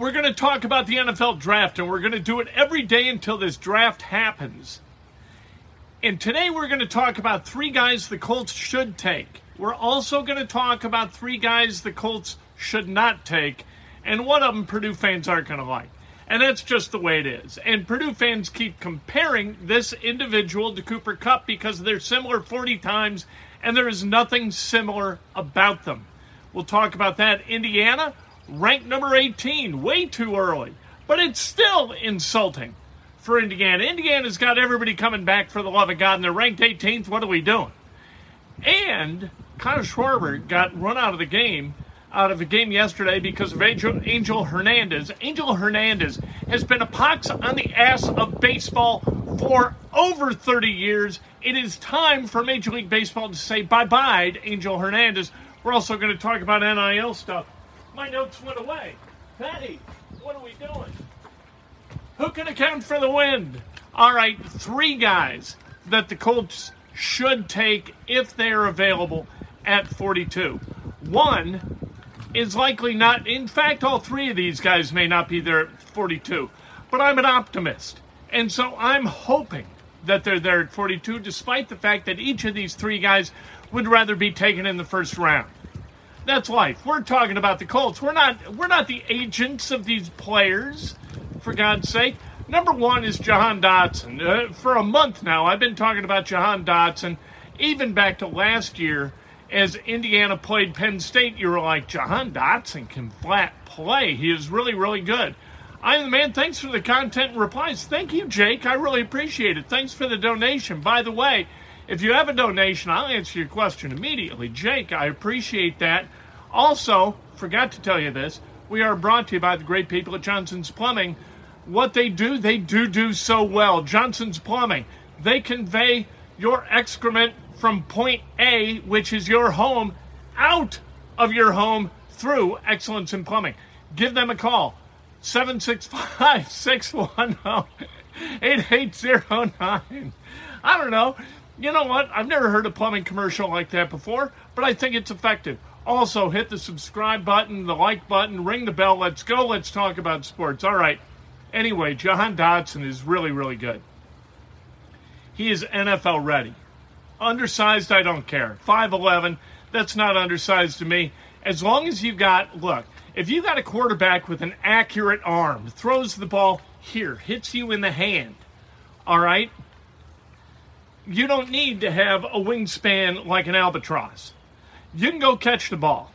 We're going to talk about the NFL draft, and we're going to do it every day until this draft happens. And today we're going to talk about three guys the Colts should take. We're also going to talk about three guys the Colts should not take, and one of them Purdue fans aren't going to like. And that's just the way it is. And Purdue fans keep comparing this individual to Cooper Kupp because they're similar 40 times, and there is nothing similar about them. We'll talk about that. Indiana, ranked number 18, way too early, but it's still insulting for Indiana. Indiana's got everybody coming back for the love of God, and they're ranked 18th. What are we doing? And Kyle Schwarber got run out of the game out of the game yesterday because of Angel, Angel Hernandez. Angel Hernandez has been a pox on the ass of baseball for over 30 years. It is time for Major League Baseball to say bye bye to Angel Hernandez. We're also going to talk about NIL stuff. My notes went away. Patty, what are we doing? Who can account for the wind? All right, three guys that the Colts should take if they are available at 42. One is likely not. In fact, all three of these guys may not be there at 42. But I'm an optimist. And so I'm hoping that they're there at 42, despite the fact that each of these three guys would rather be taken in the first round. That's life. We're talking about the Colts. We're not we're not the agents of these players, for God's sake. Number one is Jahan Dotson. Uh, for a month now, I've been talking about Jahan Dotson, even back to last year as Indiana played Penn State, you were like, Jahan Dotson can flat play. He is really, really good. I'm the man. Thanks for the content and replies. Thank you, Jake. I really appreciate it. Thanks for the donation. By the way, if you have a donation, I'll answer your question immediately. Jake, I appreciate that. Also, forgot to tell you this, we are brought to you by the great people at Johnson's Plumbing. What they do, they do do so well. Johnson's Plumbing, they convey your excrement from point A, which is your home, out of your home through Excellence in Plumbing. Give them a call 765 610 8809. I don't know. You know what? I've never heard a plumbing commercial like that before, but I think it's effective. Also, hit the subscribe button, the like button, ring the bell. Let's go. Let's talk about sports. All right. Anyway, Jahan Dotson is really, really good. He is NFL ready. Undersized, I don't care. 5'11, that's not undersized to me. As long as you got, look, if you got a quarterback with an accurate arm, throws the ball here, hits you in the hand, all right? You don't need to have a wingspan like an albatross. You can go catch the ball.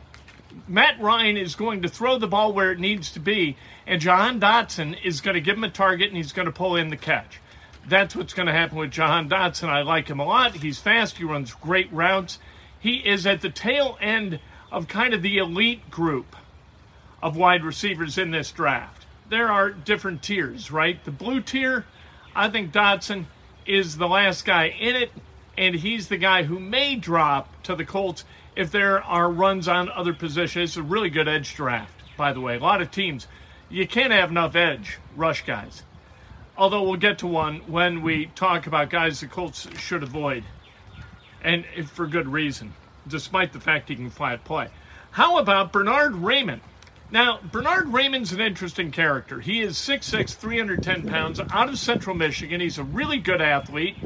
Matt Ryan is going to throw the ball where it needs to be, and Jahan Dotson is going to give him a target and he's going to pull in the catch that's what's going to happen with Jahan Dotson. I like him a lot. He's fast. He runs great routes. He is at the tail end of kind of the elite group of wide receivers in this draft. There are different tiers, right? The blue tier, I think Dotson is the last guy in it, and he's the guy who may drop to the Colts if there are runs on other positions. It's a really good edge draft, by the way. A lot of teams, you can't have enough edge rush guys. Although we'll get to one when we talk about guys the Colts should avoid, and for good reason, despite the fact he can flat play. How about Bernard Raimann? Now, Bernard Raimann's an interesting character. He is 6'6, 310 pounds, out of Central Michigan. He's a really good athlete.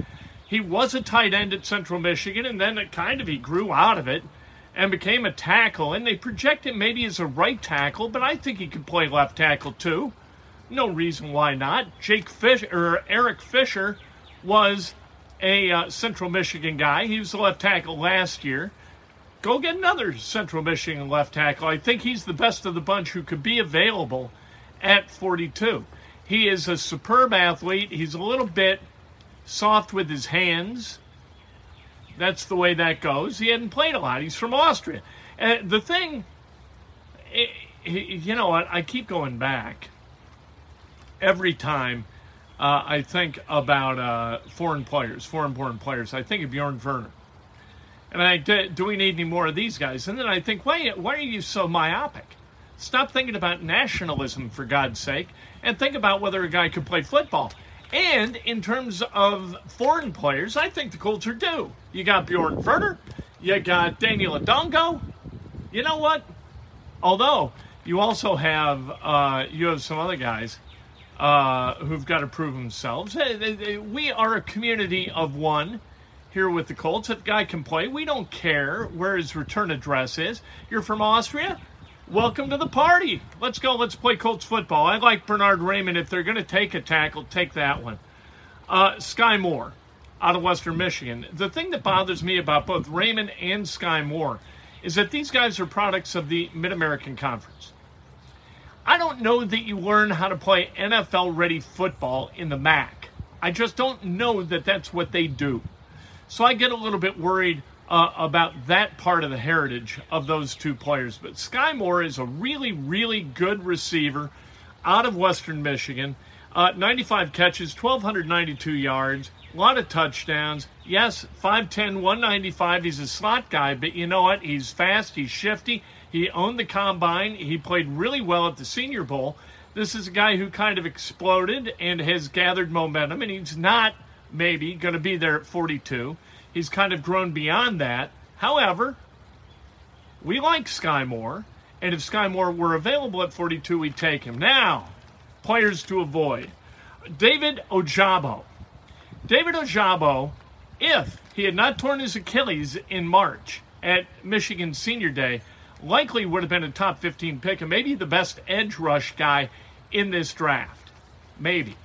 He was a tight end at Central Michigan, and then it kind of he grew out of it and became a tackle. And they project him maybe as a right tackle, but I think he could play left tackle too. No reason why not. Jake Fisher or Eric Fisher was a uh, Central Michigan guy. He was the left tackle last year go get another Central Michigan left tackle. I think he's the best of the bunch who could be available at 42. He is a superb athlete. He's a little bit soft with his hands. That's the way that goes. He hadn't played a lot. He's from Austria. Uh, the thing, eh, you know what? I keep going back every time uh, I think about uh, foreign players, foreign born players. I think of Bjorn Werner. And I do we need any more of these guys? And then I think, why why are you so myopic? Stop thinking about nationalism for God's sake, and think about whether a guy could play football. And in terms of foreign players, I think the Colts are due. You got Bjorn Werner, you got Daniel Adongo. You know what? Although you also have uh, you have some other guys uh, who've got to prove themselves. We are a community of one here with the Colts. If guy can play, we don't care where his return address is. You're from Austria? Welcome to the party. Let's go. Let's play Colts football. I like Bernard Raimann. If they're going to take a tackle, take that one. Uh, Skyy Moore out of Western Michigan. The thing that bothers me about both Raimann and Skyy Moore is that these guys are products of the Mid American Conference. I don't know that you learn how to play NFL ready football in the MAC. I just don't know that that's what they do. So I get a little bit worried uh, about that part of the heritage of those two players. But Skyy Moore is a really, really good receiver out of Western Michigan. Uh, 95 catches, 1,292 yards, a lot of touchdowns. Yes, 5'10, 195. He's a slot guy, but you know what? He's fast, he's shifty. He owned the combine. He played really well at the Senior Bowl. This is a guy who kind of exploded and has gathered momentum, and he's not – maybe, going to be there at 42. He's kind of grown beyond that. However, we like Skyy Moore, and if Skyy Moore were available at 42, we'd take him. Now, players to avoid. David Ojabo. David Ojabo, if he had not torn his Achilles in March at Michigan Senior Day, likely would have been a top 15 pick and maybe the best edge rush guy in this draft. Maybe.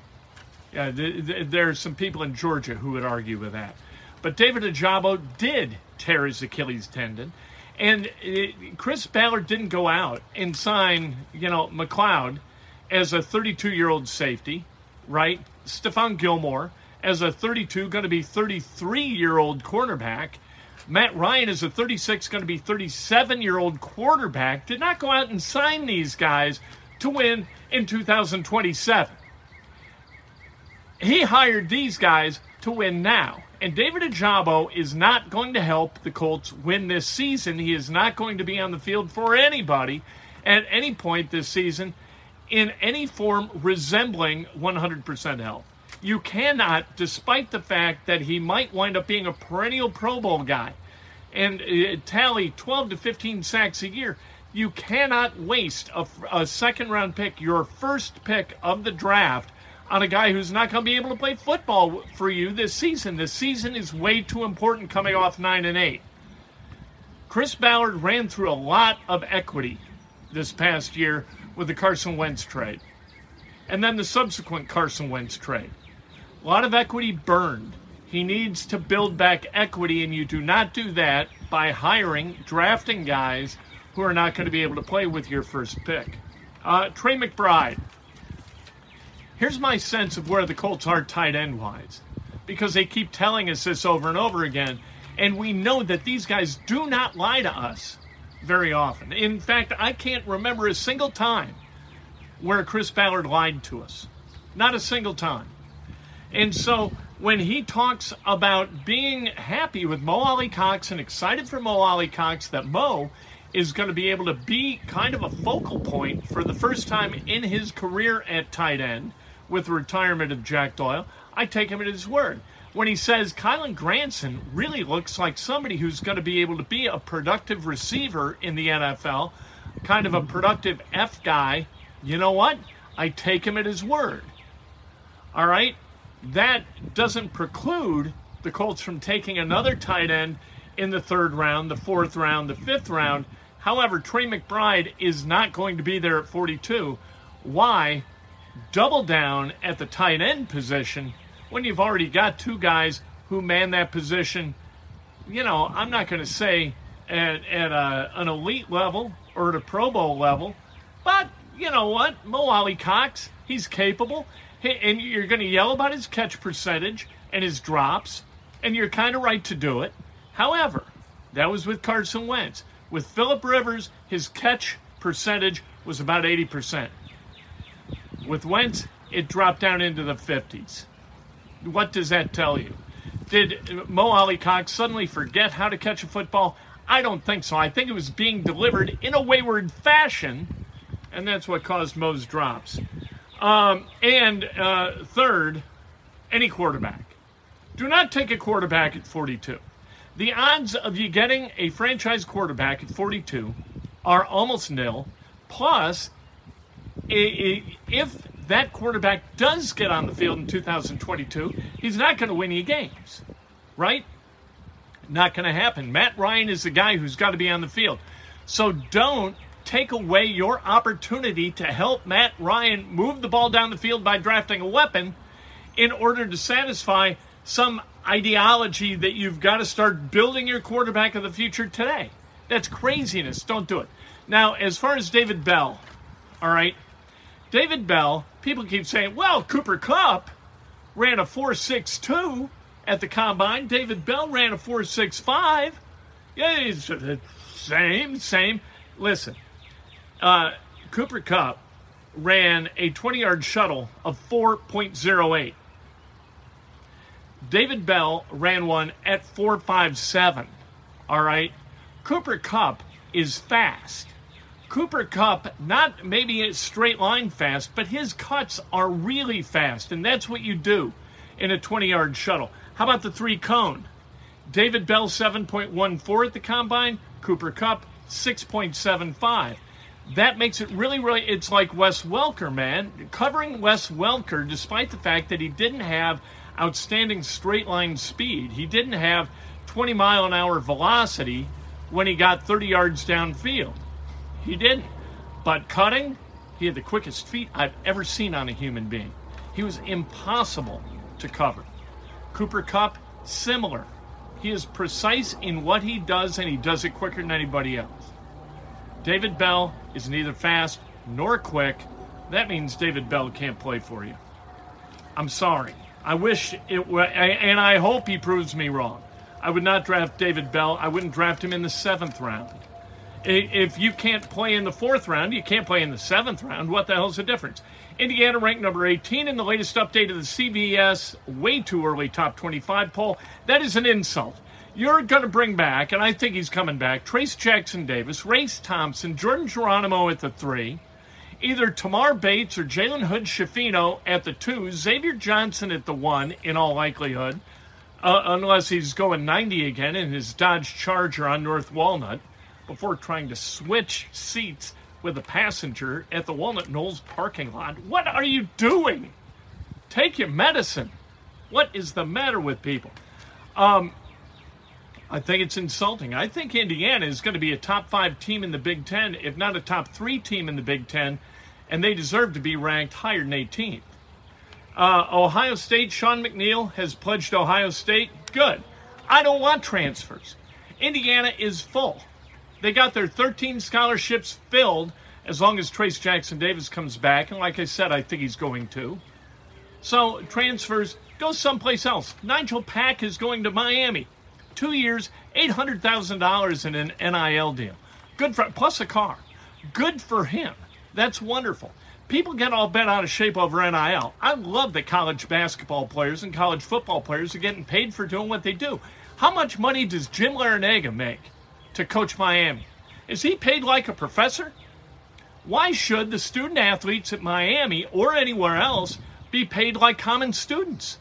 Yeah, th- th- there's some people in Georgia who would argue with that. But David Ojabo did tear his Achilles tendon. And it, Chris Ballard didn't go out and sign, you know, McLeod as a 32 year old safety, right? Stephon Gilmore as a 32, going to be 33 year old cornerback. Matt Ryan is a 36, going to be 37 year old quarterback. Did not go out and sign these guys to win in 2027 he hired these guys to win now. And David Ojabo is not going to help the Colts win this season. He is not going to be on the field for anybody at any point this season in any form resembling 100% health. You cannot, despite the fact that he might wind up being a perennial Pro Bowl guy and uh, tally 12 to 15 sacks a year, you cannot waste a, a second round pick, your first pick of the draft, on a guy who's not going to be able to play football for you this season. This season is way too important coming off 9 and 8. Chris Ballard ran through a lot of equity this past year with the Carson Wentz trade. And then the subsequent Carson Wentz trade. A lot of equity burned. He needs to build back equity, and you do not do that by hiring, drafting guys who are not going to be able to play with your first pick. Uh, Trey McBride, Here's my sense of where the Colts are tight end wise, because they keep telling us this over and over again, and we know that these guys do not lie to us very often. In fact, I can't remember a single time where Chris Ballard lied to us. Not a single time. And so when he talks about being happy with Mo Alie-Cox and excited for Mo Alie-Cox that Mo is going to be able to be kind of a focal point for the first time in his career at tight end with the retirement of Jack Doyle. I take him at his word. When he says Kylen Granson really looks like somebody who's going to be able to be a productive receiver in the NFL, kind of a productive F guy, you know what? I take him at his word. All right? That doesn't preclude the Colts from taking another tight end in the third round, the fourth round, the fifth round. However, Trey McBride is not going to be there at 42. Why double down at the tight end position when you've already got two guys who man that position? You know, I'm not going to say at, at a, an elite level or at a Pro Bowl level, but you know what? Mo Alie-Cox, he's capable. And you're going to yell about his catch percentage and his drops, and you're kind of right to do it. However, that was with Carson Wentz. With Philip Rivers, his catch percentage was about 80%. With Wentz, it dropped down into the 50s. What does that tell you? Did Mo Alie-Cox suddenly forget how to catch a football? I don't think so. I think it was being delivered in a wayward fashion, and that's what caused Mo's drops. Um, and uh, third, any quarterback. Do not take a quarterback at 42. The odds of you getting a franchise quarterback at 42 are almost nil. Plus, if that quarterback does get on the field in 2022, he's not going to win any games, right? Not going to happen. Matt Ryan is the guy who's got to be on the field. So don't take away your opportunity to help Matt Ryan move the ball down the field by drafting a weapon in order to satisfy some ideology that you've got to start building your quarterback of the future today. That's craziness. Don't do it. Now, as far as David Bell, all right, David Bell, people keep saying, well, Cooper Kupp ran a 4.62 at the combine. David Bell ran a 4.65. Yeah, it's the same, same. Listen, uh, Cooper Kupp ran a 20 yard shuttle of 4.08. David Bell ran one at 4.57. All right. Cooper Kupp is fast. Cooper Kupp, not maybe a straight line fast, but his cuts are really fast, and that's what you do in a 20 yard shuttle. How about the three cone? David Bell 7.14 at the combine, Cooper Kupp 6.75 that makes it really, really, it's like Wes Welker, man. Covering Wes Welker, despite the fact that he didn't have outstanding straight line speed, he didn't have 20 mile an hour velocity when he got 30 yards downfield. He didn't. But cutting, he had the quickest feet I've ever seen on a human being. He was impossible to cover. Cooper Kupp, similar. He is precise in what he does, and he does it quicker than anybody else. David Bell is neither fast nor quick. That means David Bell can't play for you. I'm sorry. I wish it were, and I hope he proves me wrong. I would not draft David Bell. I wouldn't draft him in the seventh round. If you can't play in the fourth round, you can't play in the seventh round. What the hell's the difference? Indiana ranked number 18 in the latest update of the CBS way too early top 25 poll. That is an insult you're going to bring back, and I think he's coming back, Trayce Jackson Davis, Race Thompson, Jordan Geronimo at the three, either Tamar Bates or Jalen Hood Schifino at the two, Xavier Johnson at the one, in all likelihood, uh, unless he's going 90 again in his Dodge Charger on North Walnut before trying to switch seats with a passenger at the Walnut Knolls parking lot. What are you doing? Take your medicine. What is the matter with people? Um, I think it's insulting. I think Indiana is going to be a top five team in the Big Ten, if not a top three team in the Big Ten, and they deserve to be ranked higher than 18th. Uh, Ohio State, Sean McNeil has pledged Ohio State. Good. I don't want transfers. Indiana is full. They got their 13 scholarships filled as long as Trayce Jackson Davis comes back. And like I said, I think he's going to. So transfers, go someplace else. Nigel Pack is going to Miami two years, $800,000 in an NIL deal. Good for, plus a car. Good for him. That's wonderful. people get all bent out of shape over NIL. I love that college basketball players and college football players are getting paid for doing what they do. How much money does Jim Larrañaga make to coach Miami? Is he paid like a professor? Why should the student athletes at Miami or anywhere else be paid like common students?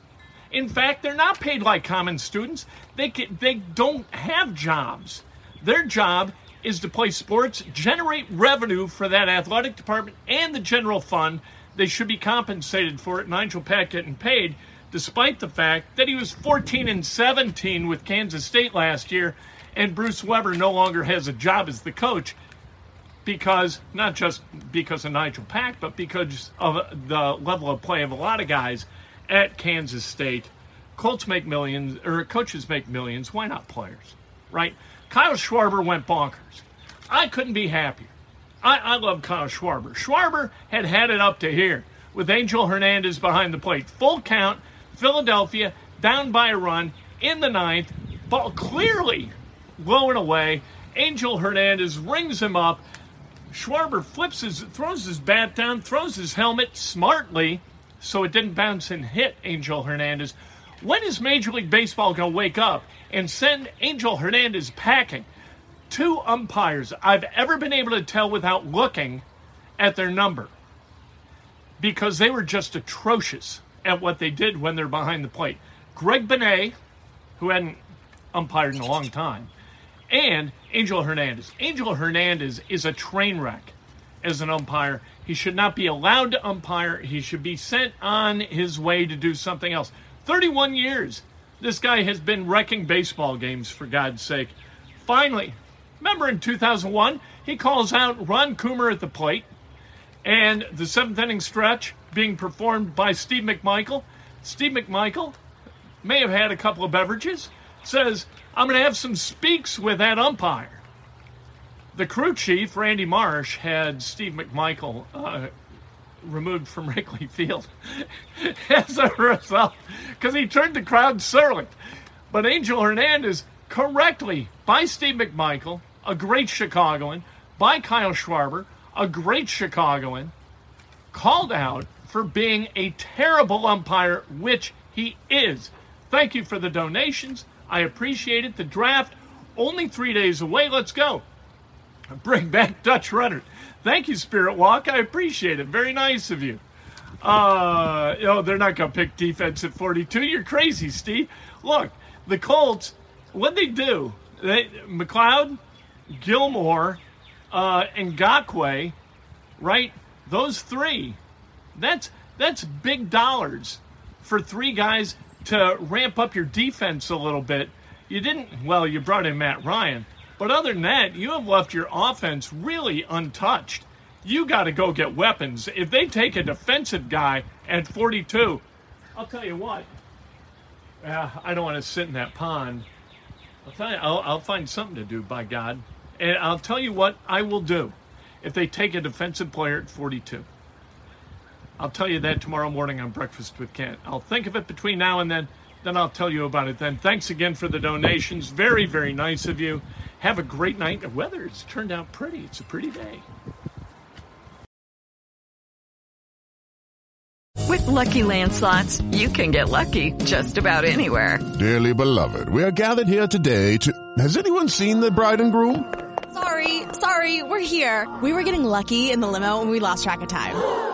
In fact, they're not paid like common students. They can, they don't have jobs. Their job is to play sports, generate revenue for that athletic department and the general fund. They should be compensated for it. Nigel Pack getting paid, despite the fact that he was 14 and 17 with Kansas State last year, and Bruce Weber no longer has a job as the coach because not just because of Nigel Pack, but because of the level of play of a lot of guys at Kansas State. Colts make millions, or coaches make millions. Why not players, right? Kyle Schwarber went bonkers. I couldn't be happier. I, I love Kyle Schwarber. Schwarber had had it up to here with Angel Hernandez behind the plate. Full count, Philadelphia down by a run in the ninth, ball clearly blowing away. Angel Hernandez rings him up. Schwarber flips his, throws his bat down, throws his helmet smartly so it didn't bounce and hit Angel Hernandez. When is Major League Baseball going to wake up and send Angel Hernandez packing? Two umpires I've ever been able to tell without looking at their number because they were just atrocious at what they did when they're behind the plate. Greg Benet, who hadn't umpired in a long time, and Angel Hernandez. Angel Hernandez is a train wreck as an umpire. He should not be allowed to umpire. He should be sent on his way to do something else. 31 years. This guy has been wrecking baseball games, for God's sake. Finally, remember in 2001, he calls out Ron Coomer at the plate, and the seventh inning stretch being performed by Steve McMichael. Steve McMichael may have had a couple of beverages, says, I'm going to have some speaks with that umpire. The crew chief, Randy Marsh, had Steve McMichael uh, removed from Wrigley Field as a result because he turned the crowd surly. But Angel Hernandez, correctly by Steve McMichael, a great Chicagoan, by Kyle Schwarber, a great Chicagoan, called out for being a terrible umpire, which he is. Thank you for the donations. I appreciate it. The draft only three days away. Let's go. Bring back Dutch Rudder. Thank you, Spirit Walk. I appreciate it. Very nice of you. Uh, oh, they're not going to pick defense at 42. You're crazy, Steve. Look, the Colts, what they do, they, McLeod, Gilmore, uh, and Ngakoue, right? Those three, that's that's big dollars for three guys to ramp up your defense a little bit. You didn't, well, you brought in Matt Ryan, but other than that, you have left your offense really untouched. You got to go get weapons. If they take a defensive guy at 42, I'll tell you what, uh, I don't want to sit in that pond. I'll tell you, I'll, I'll find something to do, by God. And I'll tell you what I will do if they take a defensive player at 42. I'll tell you that tomorrow morning on Breakfast with Kent. I'll think of it between now and then, then I'll tell you about it then. Thanks again for the donations. Very, very nice of you. Have a great night. The weather has turned out pretty. It's a pretty day. With Lucky Land slots, you can get lucky just about anywhere. Dearly beloved, we are gathered here today to. Has anyone seen the bride and groom? Sorry, sorry, we're here. We were getting lucky in the limo and we lost track of time.